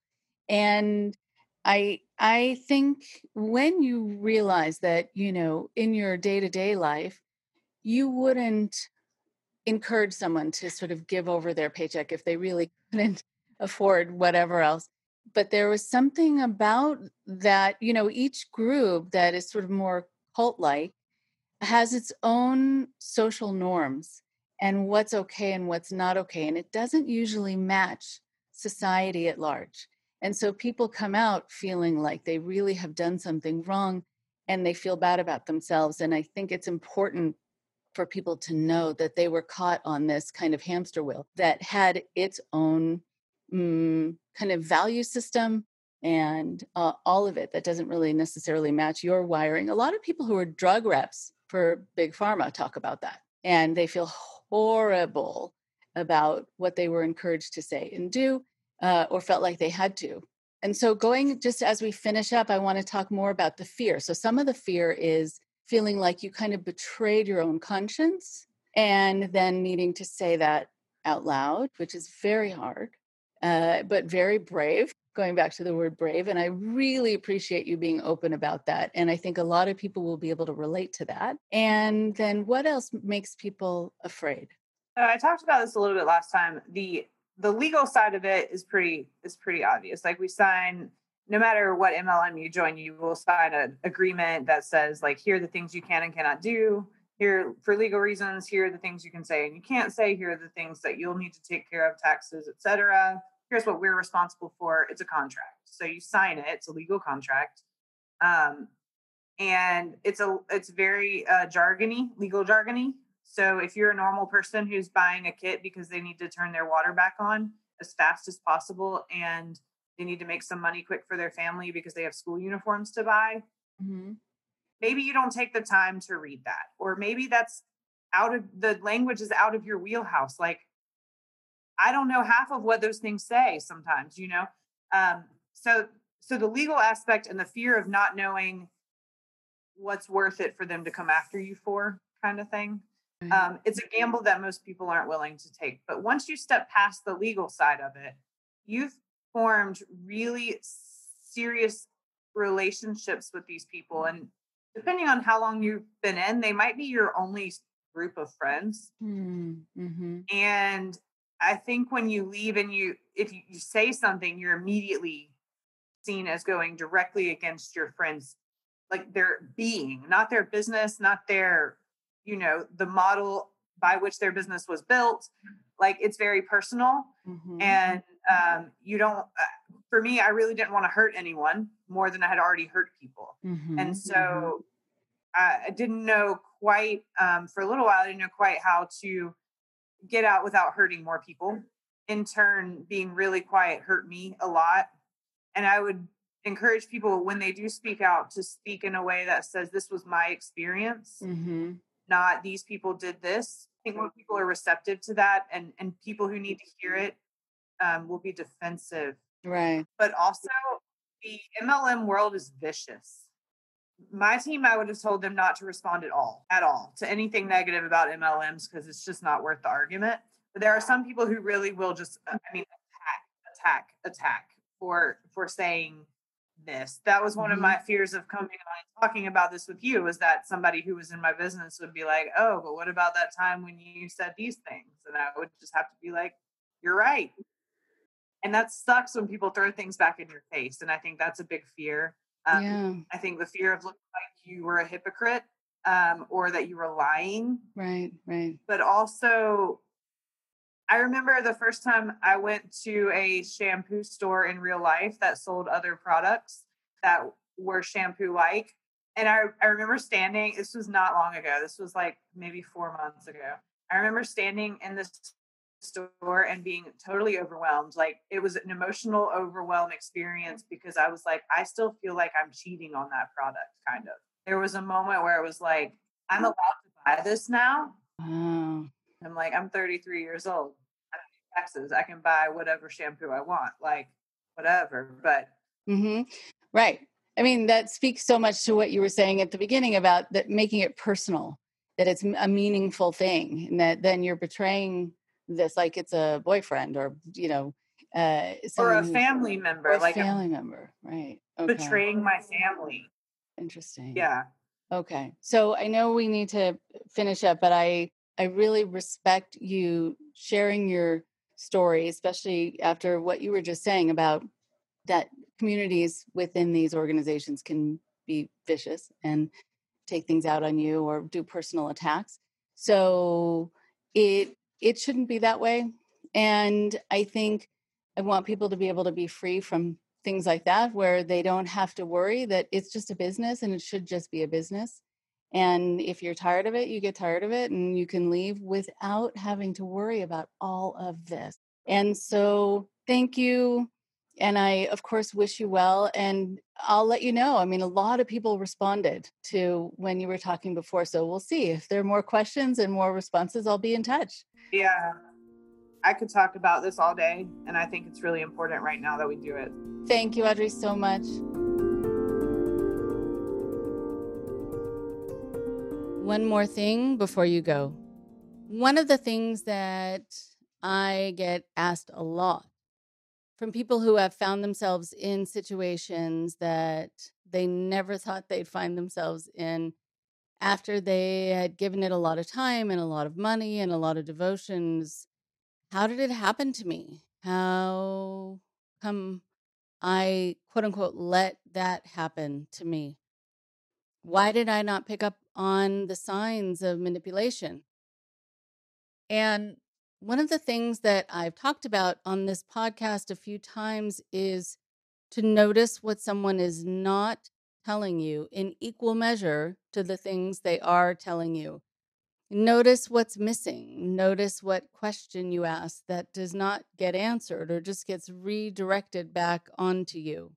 And i i think when you realize that you know in your day-to-day life you wouldn't encourage someone to sort of give over their paycheck if they really [laughs] couldn't afford whatever else but there was something about that you know each group that is sort of more cult like has its own social norms and what's okay and what's not okay. And it doesn't usually match society at large. And so people come out feeling like they really have done something wrong and they feel bad about themselves. And I think it's important for people to know that they were caught on this kind of hamster wheel that had its own mm, kind of value system and uh, all of it that doesn't really necessarily match your wiring. A lot of people who are drug reps for big pharma talk about that and they feel horrible about what they were encouraged to say and do uh, or felt like they had to and so going just as we finish up i want to talk more about the fear so some of the fear is feeling like you kind of betrayed your own conscience and then needing to say that out loud, which is very hard, uh, but very brave. Going back to the word brave. And I really appreciate you being open about that. And I think a lot of people will be able to relate to that. And then what else makes people afraid? Uh, I talked about this a little bit last time. The the legal side of it is pretty is pretty obvious. Like we sign no matter what MLM you join, you will sign an agreement that says like here are the things you can and cannot do. Here for legal reasons here are the things you can say and you can't say. Here are the things that you'll need to take care of taxes etc here's what we're responsible for. It's a contract. So you sign it. It's a legal contract. Um, and it's a it's very uh, jargony legal jargony. So if you're a normal person who's buying a kit because they need to turn their water back on as fast as possible and they need to make some money quick for their family because they have school uniforms to buy. Mm-hmm. Maybe you don't take the time to read that or maybe that's out of the language is out of your wheelhouse. Like i don't know half of what those things say sometimes you know? Um, so so the legal aspect and the fear of not knowing what's worth it for them to come after you for kind of thing mm-hmm. um, it's a gamble that most people aren't willing to take. But once you step past the legal side of it you've formed really serious relationships with these people and depending on how long you've been in, they might be your only group of friends. Hmm, mm-hmm. And I think when you leave and you, if you, you say something, you're immediately seen as going directly against your friends, like their being, not their business, not their, you know, the model by which their business was built. Like it's very personal. Mm-hmm. And um, you don't, uh, for me, I really didn't want to hurt anyone more than I had already hurt people. Mm-hmm. And so mm-hmm. I, I, didn't know quite, um, for a little while, I didn't know quite how to get out without hurting more people. In turn, being really quiet hurt me a lot. And I would encourage people when they do speak out to speak in a way that says, This was my experience, mm-hmm. not these people did this. I think more people are receptive to that, and, and people who need to hear it um, will be defensive. Right. But also, the MLM world is vicious. My team, I would have told them not to respond at all, at all, to anything negative about MLMs because it's just not worth the argument. But there are some people who really will just, uh, I mean, attack, attack, attack for for saying this. That was one mm-hmm. of my fears of coming on and talking about this with you was that somebody who was in my business would be like, "Oh, but what about that time when you said these things?" And I would just have to be like, "You're right and that sucks when people throw things back in your face and i think that's a big fear um, yeah. i think the fear of looking like you were a hypocrite um, or that you were lying. Right right. But also i remember the first time i went to a shampoo store in real life that sold other products that were shampoo like and I, I remember standing this was not long ago this was like maybe four months ago. I remember standing in this store and being totally overwhelmed. Like it was an emotional overwhelm experience because I was like, I still feel like I'm cheating on that product, kind of. There was a moment where it was like, I'm allowed to buy this now. I'm like, I'm 33 years old. I taxes. I can buy whatever shampoo I want, like whatever. But mm-hmm. right. I mean, that speaks so much to what you were saying at the beginning about that making it personal, that it's a meaningful thing, and that then you're betraying this like it's a boyfriend or you know uh or a family member a like family a, member right okay. betraying my family. Interesting. Yeah. Okay so i know we need to finish up but i i really respect you sharing your story especially after what you were just saying about that communities within these organizations can be vicious and take things out on you or do personal attacks. So it it shouldn't be that way. And I think I want people to be able to be free from things like that, where they don't have to worry that it's just a business and it should just be a business. And if you're tired of it, you get tired of it and you can leave without having to worry about all of this. And so, thank you. And I, of course, wish you well. And I'll let you know. I mean, a lot of people responded to when you were talking before. So we'll see. If there are more questions and more responses, I'll be in touch. Yeah. I could talk about this all day, and I think it's really important right now that we do it. Thank you, Audrey, so much. One more thing before you go. One of the things that I get asked a lot from people who have found themselves in situations that they never thought they'd find themselves in after they had given it a lot of time and a lot of money and a lot of devotions. How did it happen to me? How come I, quote unquote, let that happen to me? Why did I not pick up on the signs of manipulation? And one of the things that I've talked about on this podcast a few times is to notice what someone is not telling you in equal measure to the things they are telling you. Notice what's missing. Notice what question you ask that does not get answered or just gets redirected back onto you.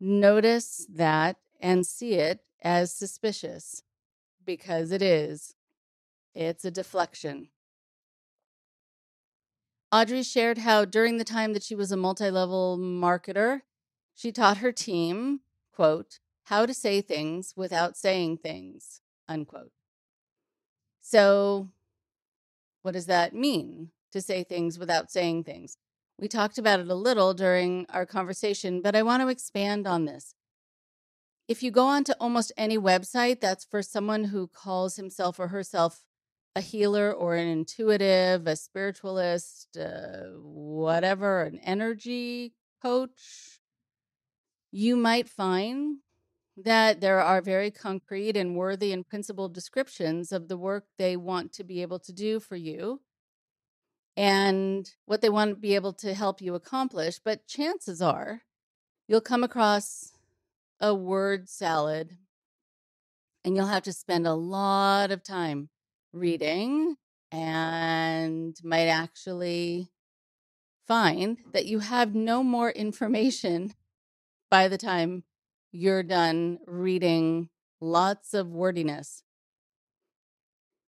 Notice that and see it as suspicious because it is. It's a deflection. Audrey shared how during the time that she was a multi level marketer, she taught her team, quote, how to say things without saying things, unquote. So, what does that mean to say things without saying things? We talked about it a little during our conversation, but I want to expand on this. If you go onto almost any website that's for someone who calls himself or herself a healer or an intuitive, a spiritualist, uh, whatever, an energy coach, you might find that there are very concrete and worthy and principled descriptions of the work they want to be able to do for you and what they want to be able to help you accomplish. But chances are you'll come across a word salad and you'll have to spend a lot of time reading and might actually find that you have no more information [laughs] by the time you're done reading lots of wordiness.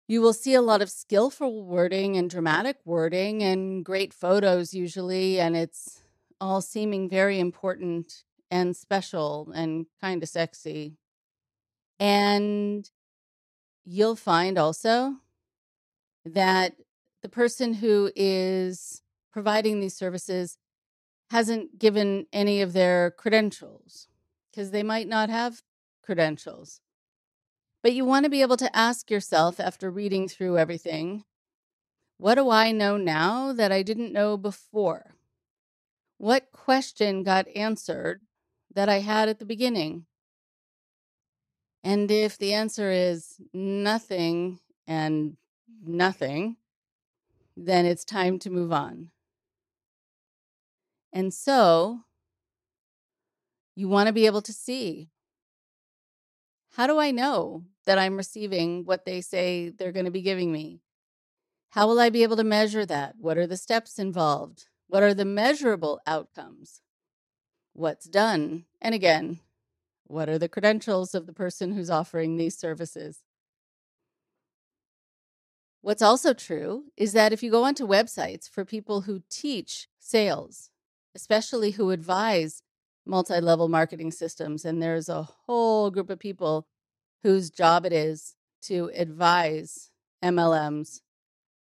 You will see a lot of skillful wording and dramatic wording and great photos, usually, and it's all seeming very important and special and kind of sexy. And you'll find also that the person who is providing these services hasn't given any of their credentials because they might not have credentials. But you want to be able to ask yourself after reading through everything what do I know now that I didn't know before? What question got answered that I had at the beginning? And if the answer is nothing and nothing, then it's time to move on. And so you want to be able to see how do I know that I'm receiving what they say they're going to be giving me? How will I be able to measure that? What are the steps involved? What are the measurable outcomes? What's done? And again, what are the credentials of the person who's offering these services? What's also true is that if you go onto websites for people who teach sales, especially who advise multi level marketing systems, and there's a whole group of people whose job it is to advise MLMs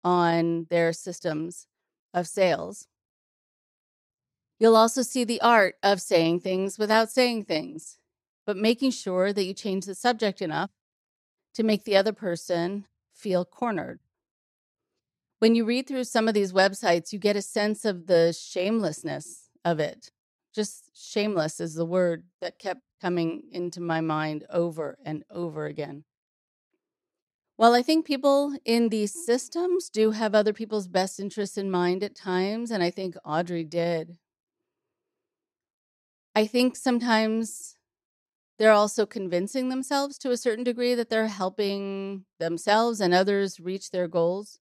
on their systems of sales. You'll also see the art of saying things without saying things but making sure that you change the subject enough to make the other person feel cornered. When you read through some of these websites, you get a sense of the shamelessness of it. Just shameless is the word that kept coming into my mind over and over again. While I think people in these systems do have other people's best interests in mind at times, and I think Audrey did, I think sometimes they're also convincing themselves to a certain degree that they're helping themselves and others reach their goals.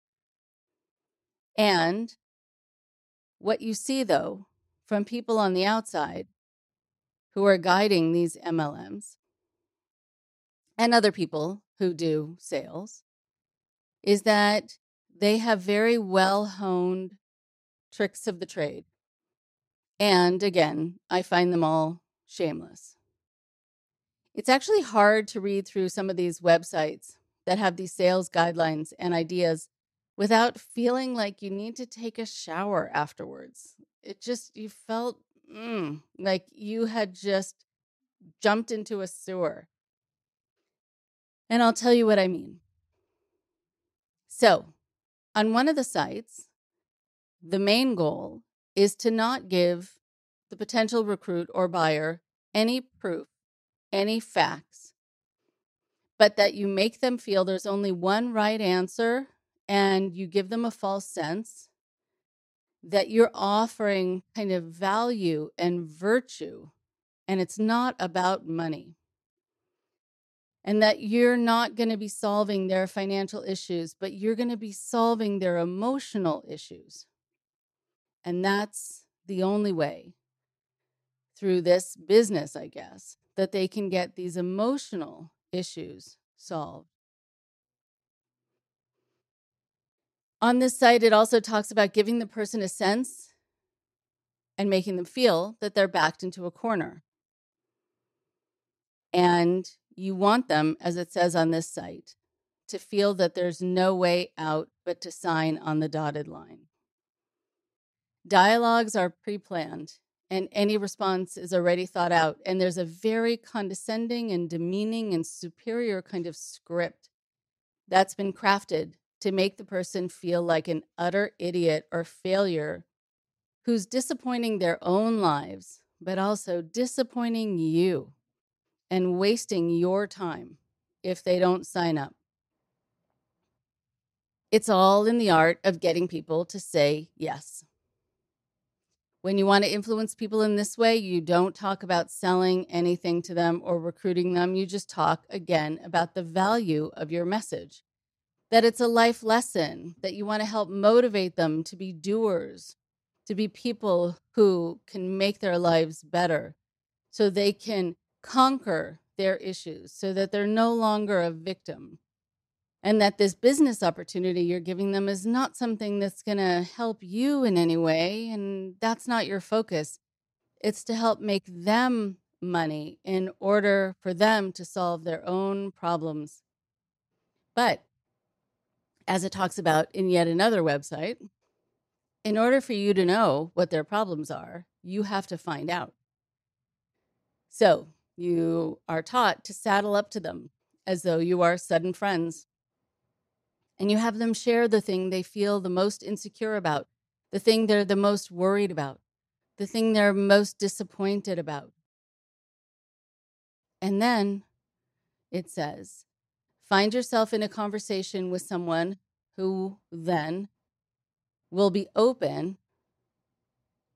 And what you see, though, from people on the outside who are guiding these MLMs and other people who do sales is that they have very well honed tricks of the trade. And again, I find them all shameless. It's actually hard to read through some of these websites that have these sales guidelines and ideas without feeling like you need to take a shower afterwards. It just, you felt mm, like you had just jumped into a sewer. And I'll tell you what I mean. So, on one of the sites, the main goal is to not give the potential recruit or buyer any proof, any facts, but that you make them feel there's only one right answer and you give them a false sense that you're offering kind of value and virtue, and it's not about money. And that you're not going to be solving their financial issues, but you're going to be solving their emotional issues. And that's the only way through this business, I guess, that they can get these emotional issues solved. On this site, it also talks about giving the person a sense and making them feel that they're backed into a corner. And you want them, as it says on this site, to feel that there's no way out but to sign on the dotted line. Dialogues are pre planned, and any response is already thought out. And there's a very condescending and demeaning and superior kind of script that's been crafted to make the person feel like an utter idiot or failure who's disappointing their own lives, but also disappointing you and wasting your time if they don't sign up. It's all in the art of getting people to say yes. When you want to influence people in this way, you don't talk about selling anything to them or recruiting them. You just talk again about the value of your message that it's a life lesson, that you want to help motivate them to be doers, to be people who can make their lives better so they can conquer their issues, so that they're no longer a victim. And that this business opportunity you're giving them is not something that's going to help you in any way. And that's not your focus. It's to help make them money in order for them to solve their own problems. But as it talks about in yet another website, in order for you to know what their problems are, you have to find out. So you are taught to saddle up to them as though you are sudden friends. And you have them share the thing they feel the most insecure about, the thing they're the most worried about, the thing they're most disappointed about. And then it says, Find yourself in a conversation with someone who then will be open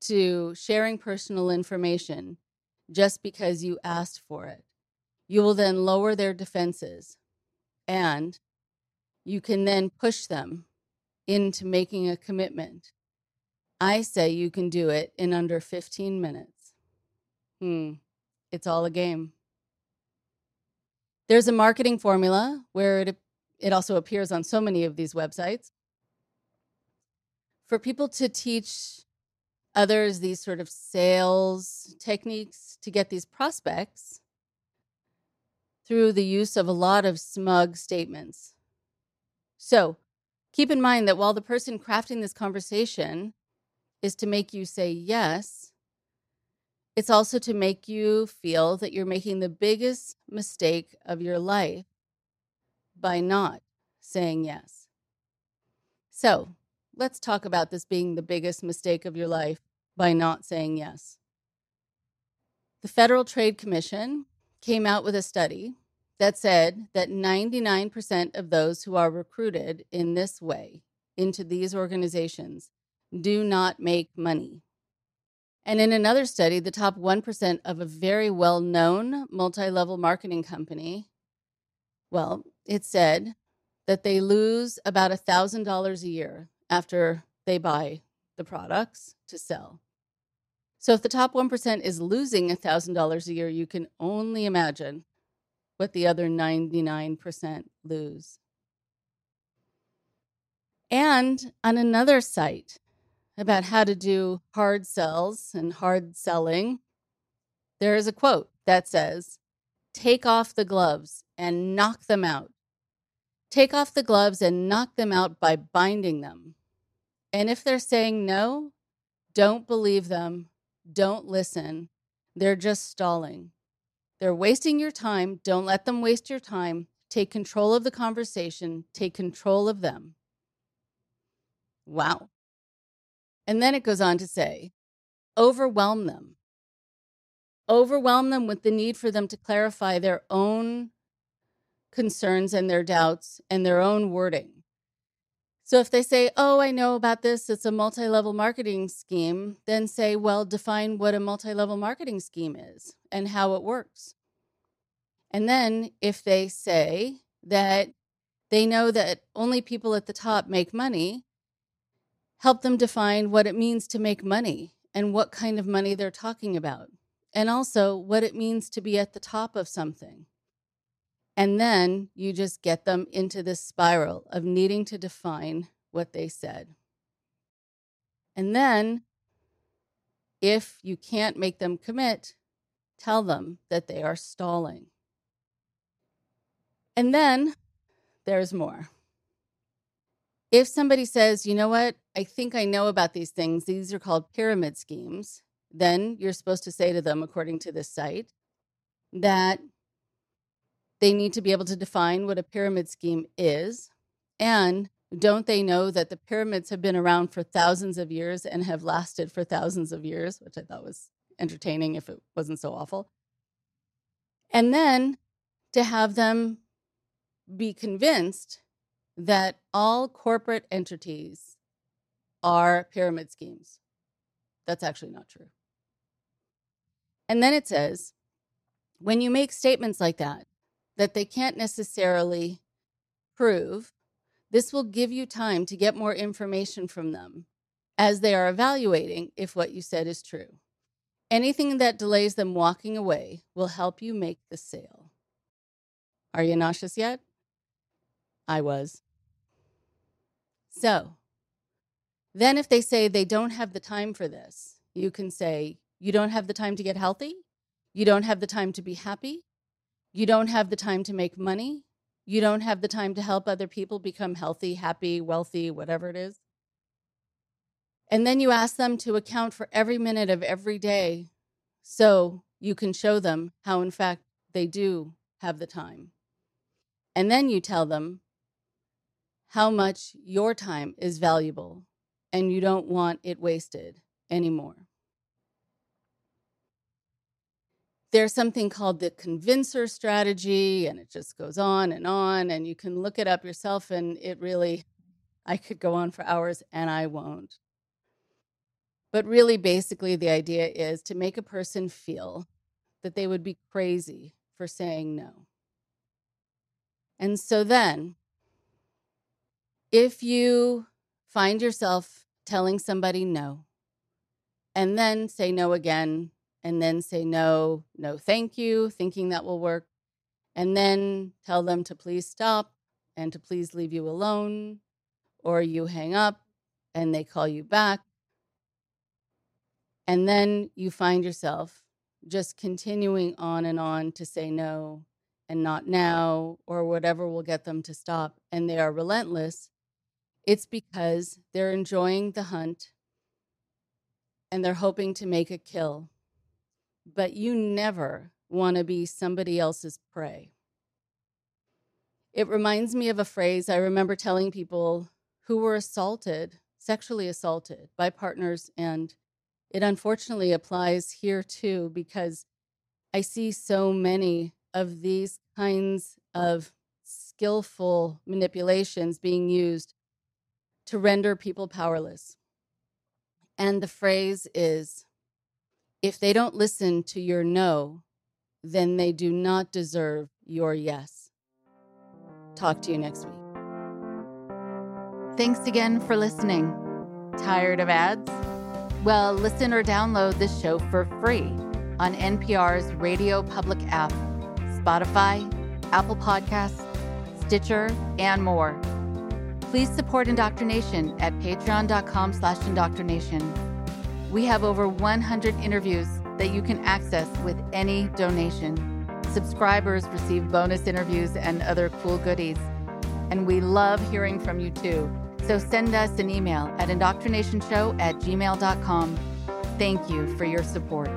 to sharing personal information just because you asked for it. You will then lower their defenses and you can then push them into making a commitment. I say you can do it in under 15 minutes. Hmm, it's all a game. There's a marketing formula where it, it also appears on so many of these websites. For people to teach others these sort of sales techniques to get these prospects through the use of a lot of smug statements. So keep in mind that while the person crafting this conversation is to make you say yes, it's also to make you feel that you're making the biggest mistake of your life by not saying yes. So let's talk about this being the biggest mistake of your life by not saying yes. The Federal Trade Commission came out with a study that said that 99% of those who are recruited in this way into these organizations do not make money. And in another study, the top 1% of a very well known multi level marketing company, well, it said that they lose about $1,000 a year after they buy the products to sell. So if the top 1% is losing $1,000 a year, you can only imagine what the other 99% lose. And on another site, about how to do hard sells and hard selling, there is a quote that says, Take off the gloves and knock them out. take off the gloves and knock them out by binding them. And if they're saying no, don't believe them, don't listen. They're just stalling. They're wasting your time. Don't let them waste your time. Take control of the conversation, take control of them. Wow. And then it goes on to say, overwhelm them. Overwhelm them with the need for them to clarify their own concerns and their doubts and their own wording. So if they say, Oh, I know about this, it's a multi level marketing scheme, then say, Well, define what a multi level marketing scheme is and how it works. And then if they say that they know that only people at the top make money, help them define what it means to make money and what kind of money they're talking about, and also what it means to be at the top of something. And then you just get them into this spiral of needing to define what they said. And then, if you can't make them commit, tell them that they are stalling. And then there's more. If somebody says, you know what, I think I know about these things, these are called pyramid schemes, then you're supposed to say to them, according to this site, that they need to be able to define what a pyramid scheme is. And don't they know that the pyramids have been around for thousands of years and have lasted for thousands of years, which I thought was entertaining if it wasn't so awful. And then to have them be convinced that all corporate entities are pyramid schemes. That's actually not true. And then it says when you make statements like that, that they can't necessarily prove, this will give you time to get more information from them as they are evaluating if what you said is true. Anything that delays them walking away will help you make the sale. Are you nauseous yet? I was. So, then if they say they don't have the time for this, you can say, You don't have the time to get healthy? You don't have the time to be happy? You don't have the time to make money. You don't have the time to help other people become healthy, happy, wealthy, whatever it is. And then you ask them to account for every minute of every day so you can show them how, in fact, they do have the time. And then you tell them how much your time is valuable and you don't want it wasted anymore. There's something called the convincer strategy, and it just goes on and on. And you can look it up yourself, and it really, I could go on for hours, and I won't. But really, basically, the idea is to make a person feel that they would be crazy for saying no. And so then, if you find yourself telling somebody no, and then say no again and then say no, no, thank you, thinking that will work. And then tell them to please stop and to please leave you alone, or you hang up and they call you back. And then you find yourself just continuing on and on to say no and not now, or whatever will get them to stop. And they are relentless. It's because they're enjoying the hunt and they're hoping to make a kill but you never want to be somebody else's prey. It reminds me of a phrase I remember telling people who were assaulted, sexually assaulted by partners, and it unfortunately applies here too because I see so many of these kinds of skillful manipulations being used to render people powerless. And the phrase is if they don't listen to your no, then they do not deserve your yes. Talk to you next week. Thanks again for listening. Tired of ads? Well, listen or download this show for free on NPR's Radio Public app, Spotify, Apple Podcasts, Stitcher, and more. Please support Indoctrination at patreon.com slash indoctrination. We have over 100 interviews that you can access with any donation. Subscribers receive bonus interviews and other cool goodies. And we love hearing from you too. So send us an email at indoctrinationshow at gmail.com. Thank you for your support.